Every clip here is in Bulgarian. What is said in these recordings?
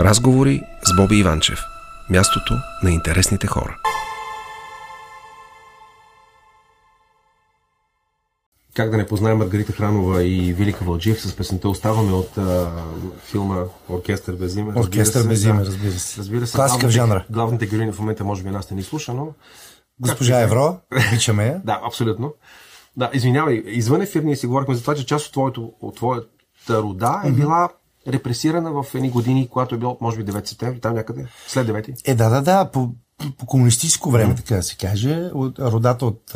Разговори с Боби Иванчев. Мястото на интересните хора. Как да не познаем Маргарита Хранова и Велика Вълджиев с песента Оставаме от а, филма Оркестър без име. Оркестър без име, разбира се. Разбира се. Класика в жанра. Главните героини в момента може би нас не ни слуша, но... Госпожа Евро, обичаме я. да, абсолютно. Да, извинявай, извън ефир ние си говорихме за това, че част от, твоето, от твоята рода е била репресирана в едни години, когато е било, може би, 9 септември, там някъде, след 9. Е, да, да, да, по, по комунистическо време, така да се каже, от, родата от,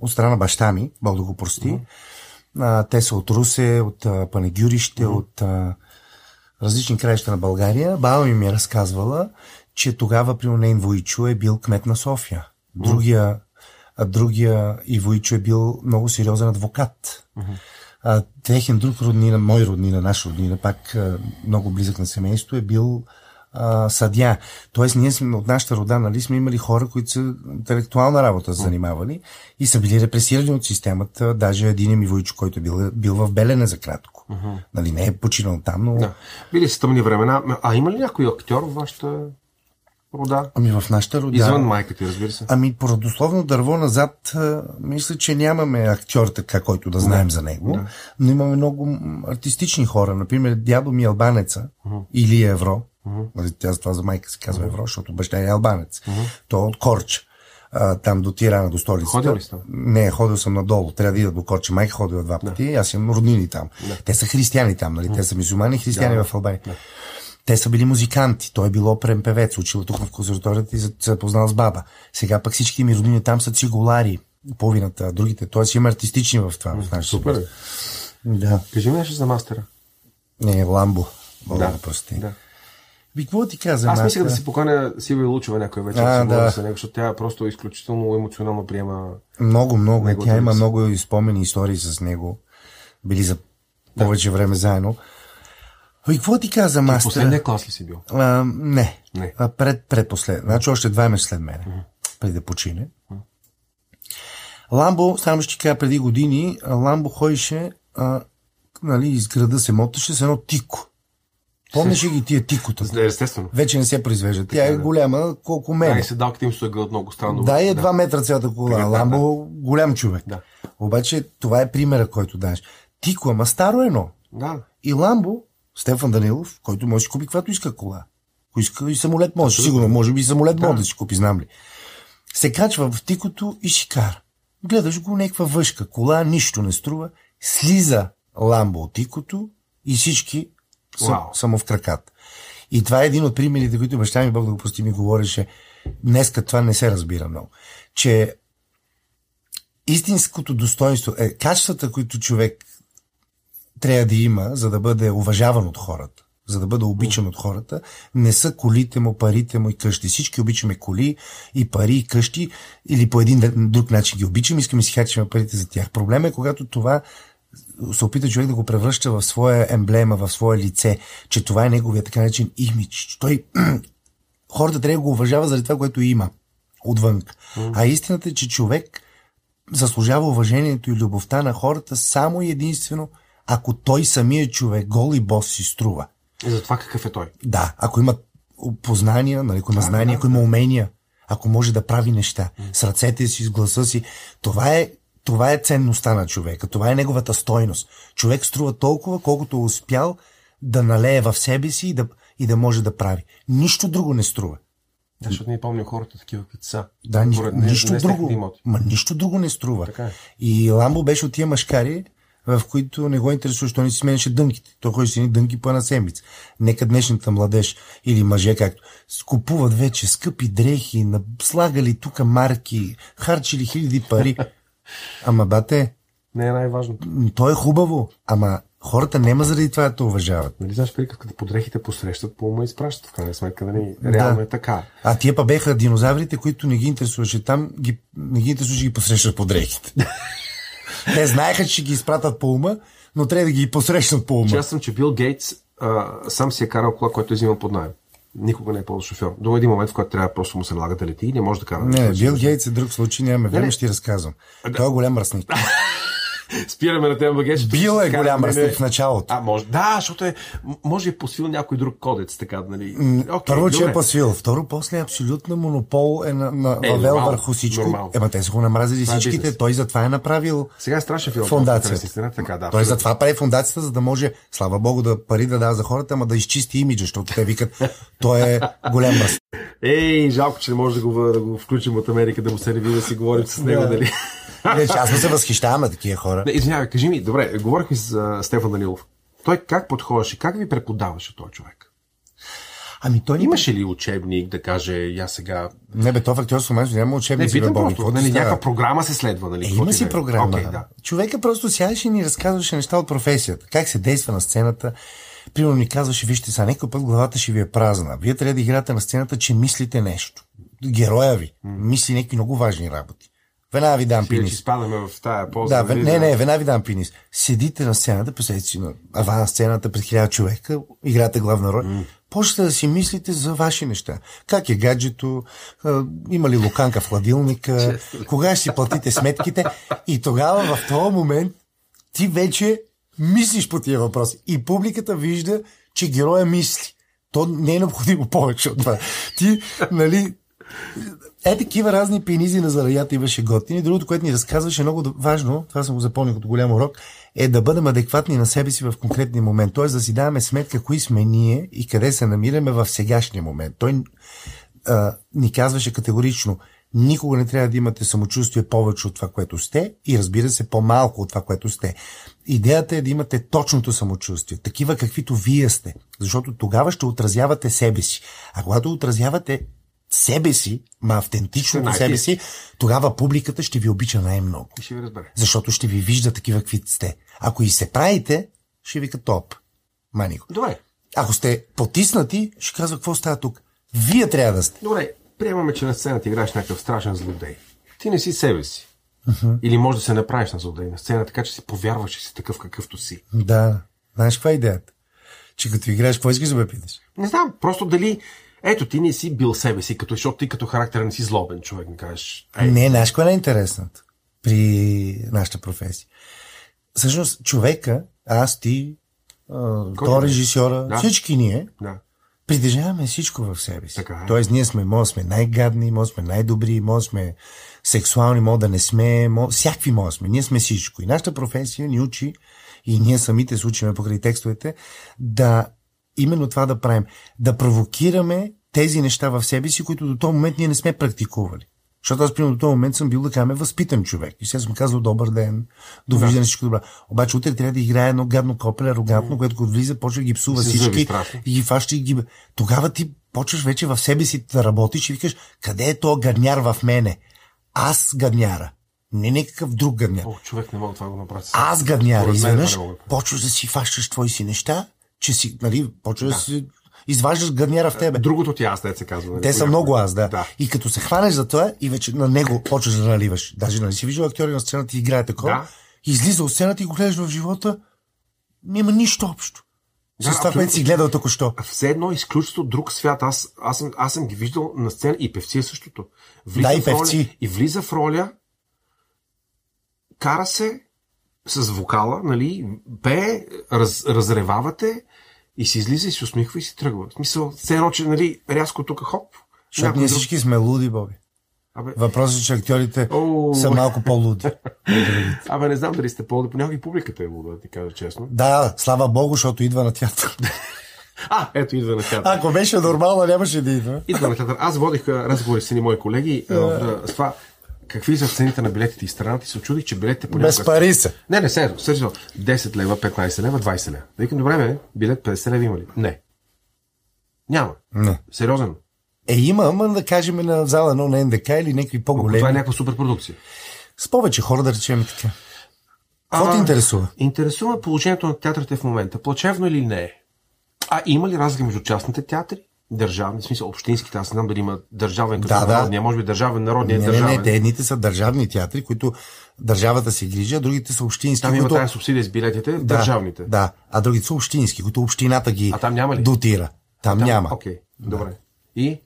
от страна баща ми, Бог да го прости. А, те са от Русе, от а, Панегюрище, от а, различни краища на България. Баба ми ми е разказвала, че тогава при Нейн Войчо е бил кмет на София. Другия, а другия и Войчо е бил много сериозен адвокат. А, техен друг роднина, мой роднина, наш роднина, пак а, много близък на семейство, е бил а, съдя. Тоест, ние сме от нашата рода, нали, сме имали хора, които са интелектуална работа са занимавали и са били репресирани от системата. Даже един ми Войчо, който е бил, бил в Белене за кратко. Uh-huh. Нали, не е починал там, но... Да. Били са тъмни времена. А има ли някой актьор в вашата рода? Ами в нашата рода... Извън майка ти, разбира се. Ами по родословно дърво назад, мисля, че нямаме актьор така, който да знаем Да. за него, Да. но имаме много артистични хора. Например, дядо ми е албанеца, или Евро. Нали, тя за това за майка се казва Евро, защото баща е албанец. Той е от Корча. А, там до Тирана, до столицата. Ходил ли сте? Не, ходил съм надолу. Трябва да ида до Корча. Майка ходила два пъти. Аз имам роднини там. Те са християни там, нали? Те са мусулмани и християни в Албания. Те са били музиканти. Той е бил оперен певец, учил тук в консерваторията и се се е с баба. Сега пък всички ми роднини там са цигулари. Половината, другите. Тоест има артистични в това. В Супер. свят. Да. Кажи ми нещо за мастера. Не, Ламбо. Бог Да, да, прости. да. Би, какво ти каза? Аз мисля да си поканя Силвия Лучева някой вече А, да да. с него, защото тя просто изключително емоционално приема. Много, много. Тя има много спомени истории с него. Били за повече време заедно. И какво ти каза, мастера? Последния клас ли си бил? А, не. Не. А, пред, предпослед. Значи още два месеца след мене. Преди да почине. Ламбо, само ще кажа, преди години, Ламбо ходише, а, нали, из града се моташе с едно тико. Помниш ли ги тия тикота? Естествено. Вече не се произвежда. Тя е голяма, колко мен. Да, и седалките им се от много странно. Да, и е 2 метра цялата кола. Така, да, Ламбо, голям човек. Да. Обаче, това е примера, който даш. Тико, ама старо едно. Да. И Ламбо, Стефан Данилов, който може да купи каквато иска кола. Ако иска и самолет може. Сигурно, може би и самолет може да си купи, знам ли. Се качва в тикото и си кара. Гледаш го някаква въшка. Кола нищо не струва. Слиза Ламбо от тикото и всички са, Вау. са му в краката. И това е един от примерите, които баща ми, Бог да го прости, ми говореше. Днеска това не се разбира много. Че истинското достоинство е качествата, които човек трябва да има, за да бъде уважаван от хората, за да бъде обичан от хората, не са колите му, парите му и къщи. Всички обичаме коли и пари и къщи или по един друг начин ги обичаме, искаме да си хачим парите за тях. Проблема е, когато това се опита човек да го превръща в своя емблема, в свое лице, че това е неговия така наречен имидж. Той хората трябва да го уважава заради това, което има отвън. А истината е, че човек заслужава уважението и любовта на хората само и единствено, ако той самия човек, гол и бос, си струва. И за това какъв е той? Да, ако има познания, нали, ако има знания, ако има умения, ако може да прави неща с ръцете си, с гласа си, това е, това е ценността на човека, това е неговата стойност. Човек струва толкова, колкото е успял да налее в себе си и да, и да може да прави. Нищо друго не струва. Да, защото ние помним хората такива, каквито са. Да, ни, не- нищо не с друго. имоти. Ма нищо друго не струва. Така е. И Ламбо беше от тия машкари, в които не го интересува, що не си сменяше дънките. Той ходи си ни дънки по една седмица. Нека днешната младеж или мъже, както, скупуват вече скъпи дрехи, на- слагали тук марки, харчили хиляди пари. Ама, бате, Не е най-важното. то е хубаво. Ама хората нема заради това да те уважават. Нали знаеш приказката, подрехите посрещат, по ума изпращат в крайна сметка, нали? Реално е така. А тия па беха динозаврите, които не ги интересуваше там, ги, не ги интересуваше да ги посрещат под дрехите. Те знаеха, че ще ги изпратят по ума, но трябва да ги посрещнат по ума. Че аз съм, че Бил Гейтс а, сам си е карал кола, който е взимал под найем. Никога не е ползвал шофьор. До един момент, в който трябва просто му се налага да лети и не може да кара. Не, Бил Гейтс е друг случай, нямаме време, ще ти разказвам. Той е голям мръсник. Спираме на тема багеж. Бил е голям растеж в началото. А, може. Да, защото е, може е посвил някой друг кодец, така, нали. Okay, Първо, че е посвил. Второ, после абсолютно монопол е на, на е, въвел нормал, върху всичко. Нормал. Ема те са го намразили това е всичките. Е той затова е направил Сега е страшен филм. Фундацията. Така, да, той затова прави фундацията, за да може, слава богу, да пари да дава за хората, ама да изчисти имиджа, защото те викат, той е голям растеж. Ей, жалко, че не може да го, да го включим от Америка, да му се реви да си говорим с него, дали. Не, аз не се възхищавам на такива хора. Не, извинявай, кажи ми, добре, говорихме с Стефан Данилов. Той как подходеше, как ви преподаваше този човек? Ами той Имаше ли учебник да каже, я сега... Не бе, то в актьорство момент няма учебник. Не, питам просто, нали, някаква програма се следва, нали? Е, има си програма. Okay, да. Човека просто сядеше и ни разказваше неща от професията. Как се действа на сцената. Примерно ни казваше, вижте са, някой път главата ще ви е празна. Вие трябва да играете на сцената, че мислите нещо. Героя ви мисли някакви много важни работи. Веднага ви дам пинис. спадаме в тая поза. Да, вен, не, не, веднага ви дам пинис. Седите на сцената, представете си на аван сцената пред хиляда човека, играте главна роля. Mm. Почвате да си мислите за ваши неща. Как е гаджето, има ли луканка в хладилника, кога ще си платите сметките. И тогава в този момент ти вече мислиш по тия въпроси. И публиката вижда, че героя мисли. То не е необходимо повече от това. Ти, нали, е, такива разни пенизи на зараята имаше готини. Другото, което ни разказваше много важно, това съм го запомнил като голям урок, е да бъдем адекватни на себе си в конкретния момент. Т.е. да си даваме сметка кои сме ние и къде се намираме в сегашния момент. Той а, ни казваше категорично, никога не трябва да имате самочувствие повече от това, което сте и разбира се по-малко от това, което сте. Идеята е да имате точното самочувствие, такива каквито вие сте, защото тогава ще отразявате себе си. А когато отразявате себе си, ма автентично себе си, тогава публиката ще ви обича най-много. Ще ви разбере. Защото ще ви вижда такива каквито сте. Ако и се правите, ще ви като топ. Манико. Добре. Ако сте потиснати, ще казва какво става тук. Вие трябва да сте. Добре, приемаме, че на сцената играеш някакъв страшен злодей. Ти не си себе си. Uh-huh. Или може да се направиш на злодей на сцена, така че си повярваш, че си такъв какъвто си. Да. Знаеш каква е идеята? Че като играеш, какво искаш да ме питаш? Не знам, просто дали ето, ти не си бил себе си, като, защото ти като характер не си злобен човек, не кажеш. Ей. Не, знаеш кое е интересното при нашата професия? Всъщност, човека, аз, ти, то режисьора, да. всички ние, да. притежаваме всичко в себе си. Така е. Тоест, ние сме, може сме най-гадни, може сме най-добри, може сме сексуални, може да не сме, може, всякакви може сме. Ние сме всичко. И нашата професия ни учи, и ние самите се учиме покрай текстовете, да именно това да правим. Да провокираме тези неща в себе си, които до този момент ние не сме практикували. Защото аз, примерно, до този момент съм бил, да кажем, възпитан човек. И сега съм казал добър ден, довиждане, да. всичко добро. Обаче утре трябва да играе едно гадно копеле, арогантно, което като влиза, почва да ги псува и всички и ги фаща и ги... Тогава ти почваш вече в себе си да работиш и викаш, къде е то гадняр в мене? Аз гадняра. Не някакъв друг гадняр. О, човек не мога това го направи. Аз гадняра. Изведнъж почваш да си фащаш твои си неща че си, нали, почва да, да си изваждаш гърнера в тебе. Другото ти аз, да се казва. Нали? Те са много аз, да. да. И като се хванеш за това и вече на него почваш да наливаш. Даже нали си виждал актьори на сцената и играе такова. Да. Излиза от сцената и го гледаш в живота. Няма нищо общо. Да, с това, което си гледал току-що. Все едно изключително друг свят. Аз, аз, съм, аз съм ги виждал на сцена и певци е същото. Влиза да, и певци. Роля, и влиза в роля, кара се с вокала, нали, пее, раз, разревавате, и си излиза и се усмихва и си тръгва. В смисъл, все едно, че нали, рязко тук хоп. Защото ние всички сме луди, Боби. Абе... Въпросът е, че актьорите О... са малко по-луди. Абе, не знам дали сте по-луди. Понякога и публиката е луда, да ти кажа честно. Да, слава богу, защото идва на театър. А, ето идва на театър. Ако беше нормално, нямаше да идва. Идва на театър. Аз водих разговори с едни мои колеги. с това какви са цените на билетите и страната и се очудих, че билетите понякога... Без пари са. Не, не, сериозно. Сериозно. 10 лева, 15 лева, 20 лева. Викам, добре, бе, билет 50 лева има ли? Не. Няма. Не. Сериозен. Е, има, ама да кажем на зала едно на НДК или някакви по-големи. Това е някаква суперпродукция. С повече хора, да речем така. Какво те интересува? Интересува положението на театрите в момента. Плачевно или не е? А има ли разлика между частните театри държавни, в смисъл общинските, аз не знам дали има държавен като да, народния, да. може би държавен, народния не, държавен. Не, не, те едните са държавни театри, които държавата се грижи, а другите са общински. Там които... има тази субсидия с билетите, да, държавните. Да, а другите са общински, които общината ги а там няма ли? дотира. Там, там няма. Окей, okay, добре. И?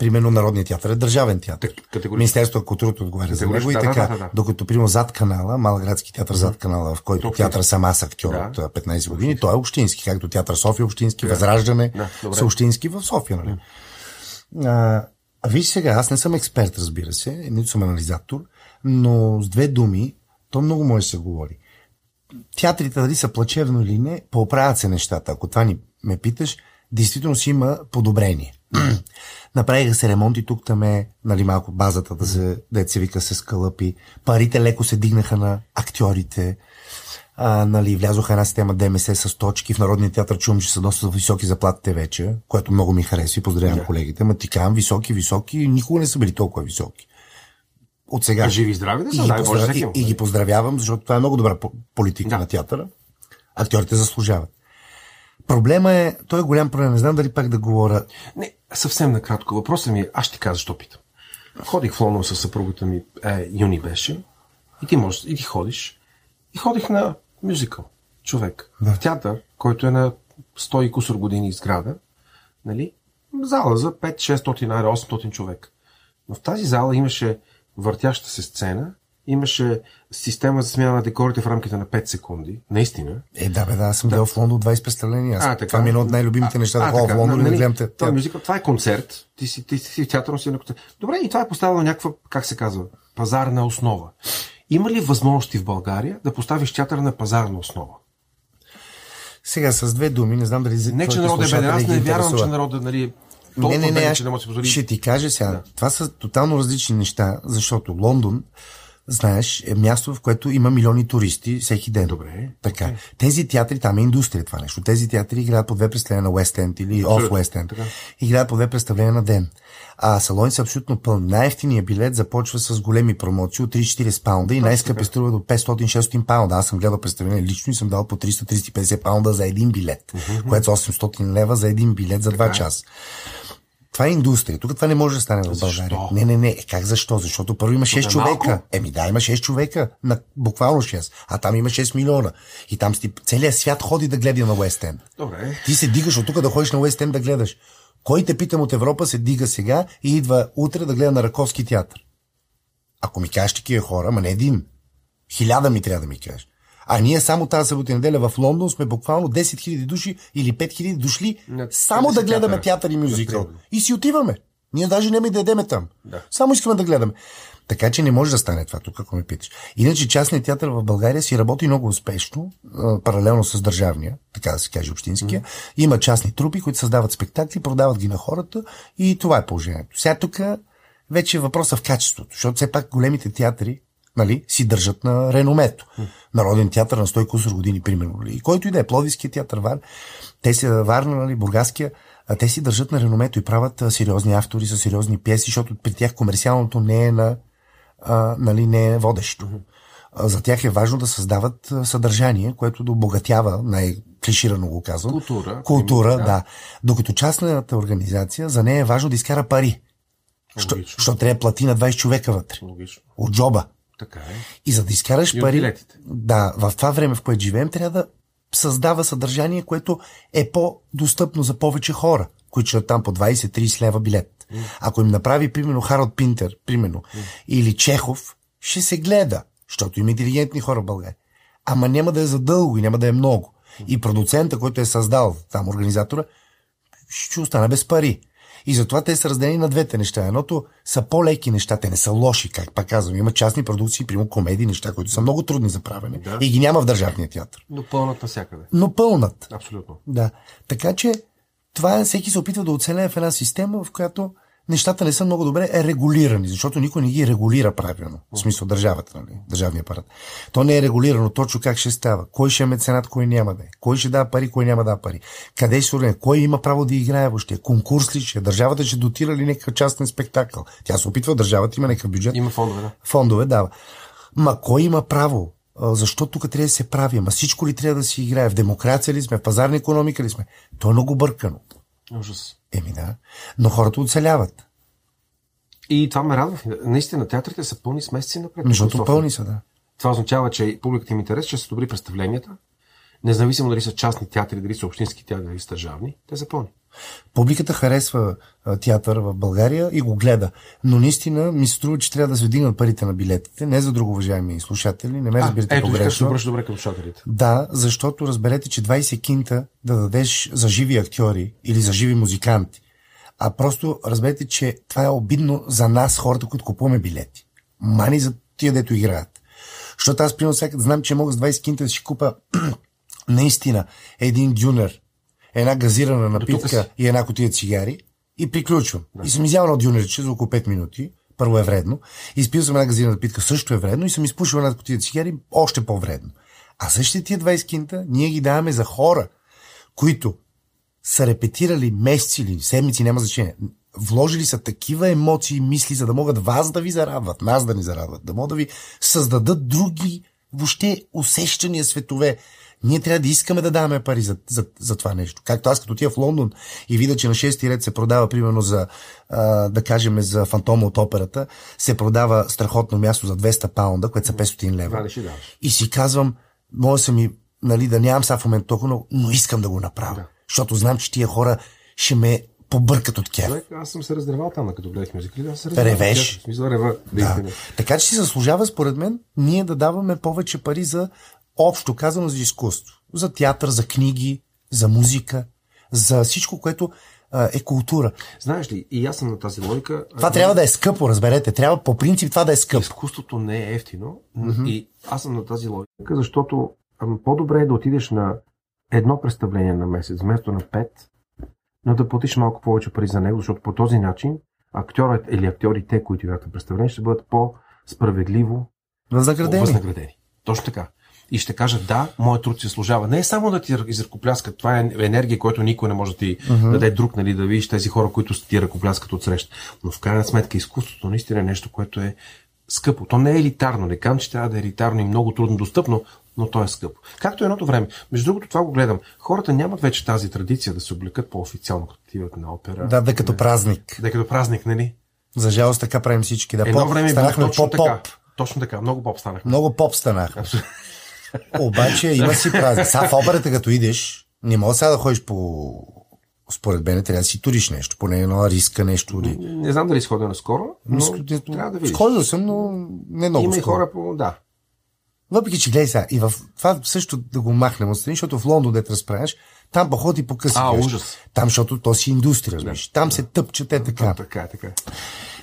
Примерно Народният театър е държавен театър. Министерството на културата отговаря за него и Да, така. да, да, да. Докато, примерно, зад канала, Малградски театър зад канала, в който Общински. театър съм аз актьор Да. от а, 15 години, той е общински, както театър София е общински, Възраждане Да, са общински в София, нали? А виж сега, аз не съм експерт, разбира се, нито съм анализатор, но с две думи, то много може да се говори. Театрите, дали са плачевно или не, поправят се нещата. Ако това ни ме питаш, действително си има подобрение. Направиха се ремонти тук там е, нали, малко базата да се, се вика се скалъпи. Парите леко се дигнаха на актьорите. А, нали, влязоха една система ДМС с точки. В Народния театър чувам, че са доста високи заплатите вече, което много ми харесва и поздравявам Да. колегите. Ма ти казвам, високи, високи, никога не са били толкова високи. От сега. Живи и здрави да И са, ги, дай поздрав... и, и ги поздравявам, защото това е много добра по- политика Да. на театъра. Актьорите заслужават. Проблема е, той е голям проблем, не знам дали пак да говоря. Не, съвсем накратко. Въпросът ми е, аз ще ти кажа, защо питам. Ходих в Лондон с съпругата ми, е, юни беше, и ти можеш, и ти ходиш. И ходих на мюзикъл, човек. Да. В театър, който е на 100 и кусор години изграда, нали? Зала за 5-600, найде 800 човек. Но в тази зала имаше въртяща се сцена, имаше система за смяна на декорите в рамките на 5 секунди. Наистина. Е, да, бе, да, аз съм гледал в Лондон 20 представления. Аз, А, така. Това ми е едно от най-любимите неща, да ходя в Лондон и да нали, гледам те. Това, е мюзикъл, това е концерт. Ти си, ти си в театър, си на концерт. Добре, и това е поставено някаква, как се казва, пазарна основа. Има ли възможности в България да поставиш театър на пазарна основа? Сега с две думи, не знам дали Не, че народът е беден. Аз не вярвам, че народът нали, Не, не, не, беден, че не може да си позволи. ще ти кажа сега. Това са тотално различни неща, защото Лондон, знаеш, е място, в което има милиони туристи всеки ден. Добре, Така. окей. Тези театри, там е индустрия това нещо. Тези театри играят по две представления на Уест Енд или Абсолютно, Уест Енд. така. Играят по две представления на ден. А салони са абсолютно пълни. Най-ефтиният билет започва с големи промоции от 30-40 паунда и най-скъпи струва до 500-600 паунда. Аз съм гледал представление лично и съм дал по 300-350 паунда за един билет, което са 800 лева за един билет за 2 Така е. часа. Това е индустрия. Тук това не може да стане в Защо? България. Не, не, не. Е, как защо? Защото първо има 6 Тук е човека. малко. Еми да, има 6 човека. На, буквално 6. А там има 6 милиона. И там сти, целият свят ходи да гледа на Уест Енд. Добре. Ти се дигаш от тук да ходиш на Уест Енд да гледаш. Кой те питам от Европа се дига сега и идва утре да гледа на Раковски театър? Ако ми кажеш такива хора, ма не един. Хиляда ми трябва да ми кажеш. А ние само тази събота в Лондон сме буквално 10 000 души или 5 000 дошли На само да 30 гледаме театър и мюзикъл. И си отиваме. Ние даже няма и да ядеме там. Да. Само искаме да гледаме. Така че не може да стане това тук, ако ме питаш. Иначе частният театър в България си работи много успешно, паралелно с държавния, така да се каже общинския. Има частни трупи, които създават спектакли, продават ги на хората и това е положението. Сега тук вече е въпроса в качеството, защото все пак големите театри нали, си държат на реномето. Народен театър на 100 кусор години, примерно. нали. И който и да е, Пловдивския театър, Вар, те си Варна, нали, Бургаския, а те си държат на реномето и правят а, сериозни автори с сериозни пиеси, защото при тях комерциалното не е на а, нали, не е водещо. А, За тях е важно да създават а, съдържание, което да обогатява, най-клиширано го казвам. Култура, Култура, да. да. Докато частната организация, за нея е важно да изкара пари. Що, Логично. що трябва да плати на 20 човека вътре. Логично. От джоба. Така е. И за да изкараш И пари, билетите. да, в това време, в което живеем, трябва да създава съдържание, което е по-достъпно за повече хора, които ще там по 20-30 лева билет. Ако им направи, примерно, Харалд Пинтер, примерно, или Чехов, ще се гледа, защото има интелигентни хора в България. Ама няма да е задълго и няма да е много. И продуцента, който е създал там организатора, ще остане без пари. И затова те са разделени на двете неща. Едното са по-леки неща, те не са лоши, как пак казвам. Има частни продукции, прямо комедии, неща, които са много трудни за правене. Да. И ги няма в държавния театър. Но пълнат навсякъде. Но пълнат. Абсолютно. Да. Така че това всеки се опитва да оцелее в една система, в която нещата не са много добре е регулирани, защото никой не ги регулира правилно. В смисъл държавата, нали? държавния апарат. То не е регулирано точно как ще става. Кой ще е меценат, кой няма да е. Кой ще дава пари, кой няма да дава пари. Къде ще се Кой има право да играе въобще. Конкурс ли ще е? Държавата ще дотира ли някакъв частен спектакъл. Тя се опитва, държавата има някакъв бюджет Има фондове, да. фондове дава. Ма кой има право? Защо тук трябва да се прави? Ама всичко ли трябва да си играе? В демокрация ли сме? В пазарна економика ли сме? То е много бъркано. Ужас. Еми да. Но хората оцеляват. И това ме радва. Наистина, театрите са пълни с месеци напред. Защото пълни са, да. Това означава, че публиката им интерес, че са добри представленията, независимо дали са частни театри, дали са общински театри, дали са държавни, те са пълни. Публиката харесва а, театър в България и го гледа. Но наистина ми се струва, че трябва да се вдигнат парите на билетите. Не за друго, уважаеми слушатели, не ме разбирате ето, погрешно. Ето, добре към слушателите. Да, защото разберете, че 20 кинта да дадеш за живи актьори или за живи музиканти, а просто разберете, че това е обидно за нас, хората, които купуваме билети. Мани за тия, дето играят. Защото аз, примерно, сега знам, че мога с 20 кинта да си купа наистина един дюнер, една газирана напитка и една котия цигари и приключвам. Да. И съм изял едно дюнерче за около 5 минути. Първо е вредно. Изпил съм една газирана напитка, също е вредно. И съм изпушил една котия цигари, още по-вредно. А същите тия 20 кинта ние ги даваме за хора, които са репетирали месеци или седмици, няма значение. Вложили са такива емоции и мисли, за да могат вас да ви зарадват, нас да ни зарадват, да могат да ви създадат други въобще усещания светове. Ние трябва да искаме да даваме пари за, за, за това нещо. Както аз като тия в Лондон и видя, че на 6 ред се продава, примерно за, а, да кажем, за фантома от операта, се продава страхотно място за 200 паунда, което са 500 лева. Да, и си казвам, може са ми, нали, да нямам сега в момента толкова, но искам да го направя. Да. Защото знам, че тия хора ще ме побъркат от кеф. Аз съм се раздървал там, като гледах мюзикли. Да се Ревеш. Смисъл, рева, да. Така че си заслужава, според мен, ние да даваме повече пари за общо казано за изкуство. За театър, за книги, за музика, за всичко, което а, е култура. Знаеш ли, и аз съм на тази логика. Това а, трябва да е скъпо, разберете. Трябва по принцип това да е скъпо. Изкуството не е ефтино. Mm-hmm. И аз съм на тази логика, защото по-добре е да отидеш на едно представление на месец, вместо на пет, но да платиш малко повече пари за него, защото по този начин актьорът или актьорите, които играят на представление, ще бъдат по-справедливо възнаградени. възнаградени. Точно така. И ще кажат, да, моят труд се служава. Не е само да ти изръкопляскат, това е енергия, която никой не може да ти uh-huh. даде друг, нали, да видиш тези хора, които ти ръкопляскат от среща. Но в крайна сметка изкуството наистина е нещо, което е скъпо. То не е елитарно. Не казвам, че трябва да е елитарно и много трудно достъпно, но то е скъпо. Както едното време. Между другото, това го гледам. Хората нямат вече тази традиция да се облекат по-официално, като отиват на опера. Да, да като празник. Да като празник, нали? За жалост така правим всички. Да, Едно време станахме по-поп. Така. Точно така, много поп станахме. Много поп станахме. Обаче има си празник. Сега в операта, като идеш, не мога сега да ходиш по според мен трябва да си туриш нещо, поне едно риска нещо. Не, не знам дали сходя наскоро, но, но трябва да видиш. Сходил съм, но не много Има и хора по... Да. Въпреки, че гледай сега, и в това също да го махнем отстрани, защото в Лондон, де разправяш, там походи по къси. А, ужас. Там, защото то си индустрия. Да, там да. се тъпчат те така. Да, така, така.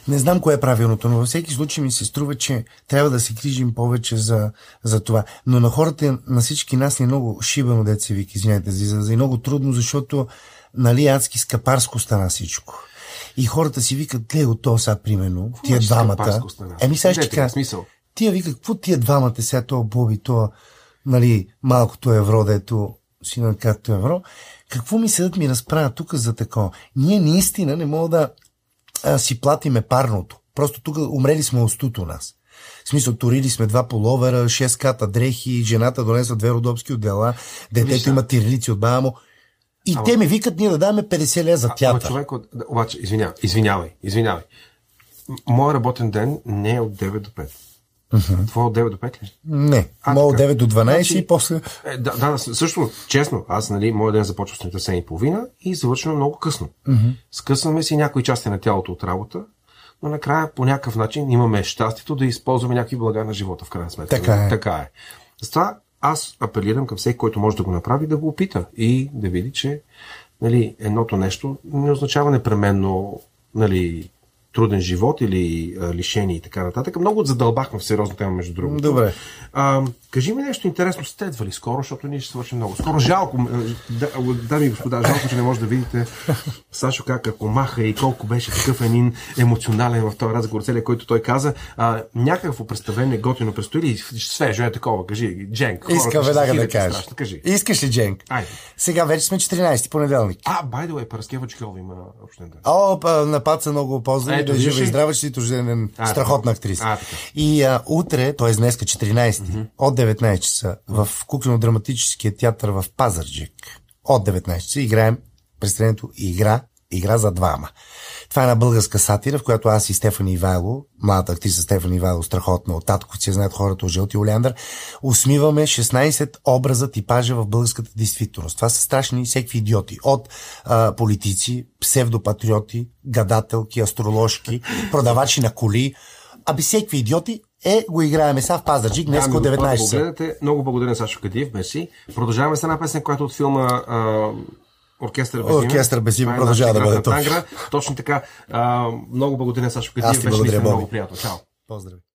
Не знам кое е правилното, но във всеки случай ми се струва, че трябва да се грижим повече за, за това. Но на хората, на всички нас е много шибано, деца вики, извинете, за, за, много трудно, защото нали, адски скъпарско стана всичко. И хората си викат, гледай от то сега, примерно, тия двамата. Еми, сега ще кажа, тия вика, какво тия двамата сега, то Боби, то, нали, малкото евро, дето си на както евро, какво ми седат ми разправят тук за такова? Ние наистина не мога да а, си платиме парното. Просто тук умрели сме остуто нас. В смисъл, турили сме два половера, шест ката дрехи, жената донесла две родопски отдела, детето има тирлици от баба му. И ама... те ми викат ние да даваме 50 лея за театър. Ама човек, обаче, извинявай, извинявай, извинявай. Моят работен ден не е от 9 до 5. Uh-huh. Твоя от 9 до 5 ли? Не. Моя от 9 до 12 значи, и после... Е, да, да, също, честно, аз, нали, моят ден започва с 7 и половина и завършваме много късно. Uh-huh. Скъсваме си някои части на тялото от работа, но накрая по някакъв начин имаме щастието да използваме някакви блага на живота, в крайна сметка. Така е. Така е. Затова аз апелирам към всеки, който може да го направи, да го опита и да види, че нали, едното нещо не означава непременно нали, труден живот или а, лишение и така нататък. Много задълбахме в сериозна тема, между другото. Добре. А, кажи ми нещо интересно. Следва ли скоро, защото ние ще свършим много скоро. Жалко, да, дами и господа, жалко, че не може да видите Сашо как ако маха и колко беше такъв един емоционален в този разговор, целият, който той каза. А, някакво представление готино предстои ли? Свежо е такова, кажи. Дженк. Искам веднага да кажа. Кажи. Искаш ли Дженк? Айде. Сега вече сме 14 понеделник. А, by the way, Параскева Чкелова има общен ден. О, напад са много поздрави е жива и здрава, че си рожден страхотна актриса. А, и а, утре, т.е. днеска 14 mm-hmm. от 19 часа в куклено-драматическия театър в Пазарджик от 19 часа играем представлението Игра Игра за двама. Това е една българска сатира, в която аз и Стефани Ивайло, младата актриса Стефани Ивайло, страхотна от татко, си знаят хората от Жълти Олеандър, усмиваме 16 образа типажа в българската действителност. Това са страшни всеки идиоти. От а, политици, псевдопатриоти, гадателки, астрологки, продавачи на коли, аби всеки идиоти, е, го играеме сега в Пазарджик, днес от 19 го гледате. Много благодаря на Сашо Кадиев, Меси. Продължаваме с една песен, която е от филма а, Оркестър без име. Оркестър без име е продължава да бъде тангра. Точно така. А, много благодаря Сашо Кадиев. Беше Боби. много приятно. Чао. Поздрави.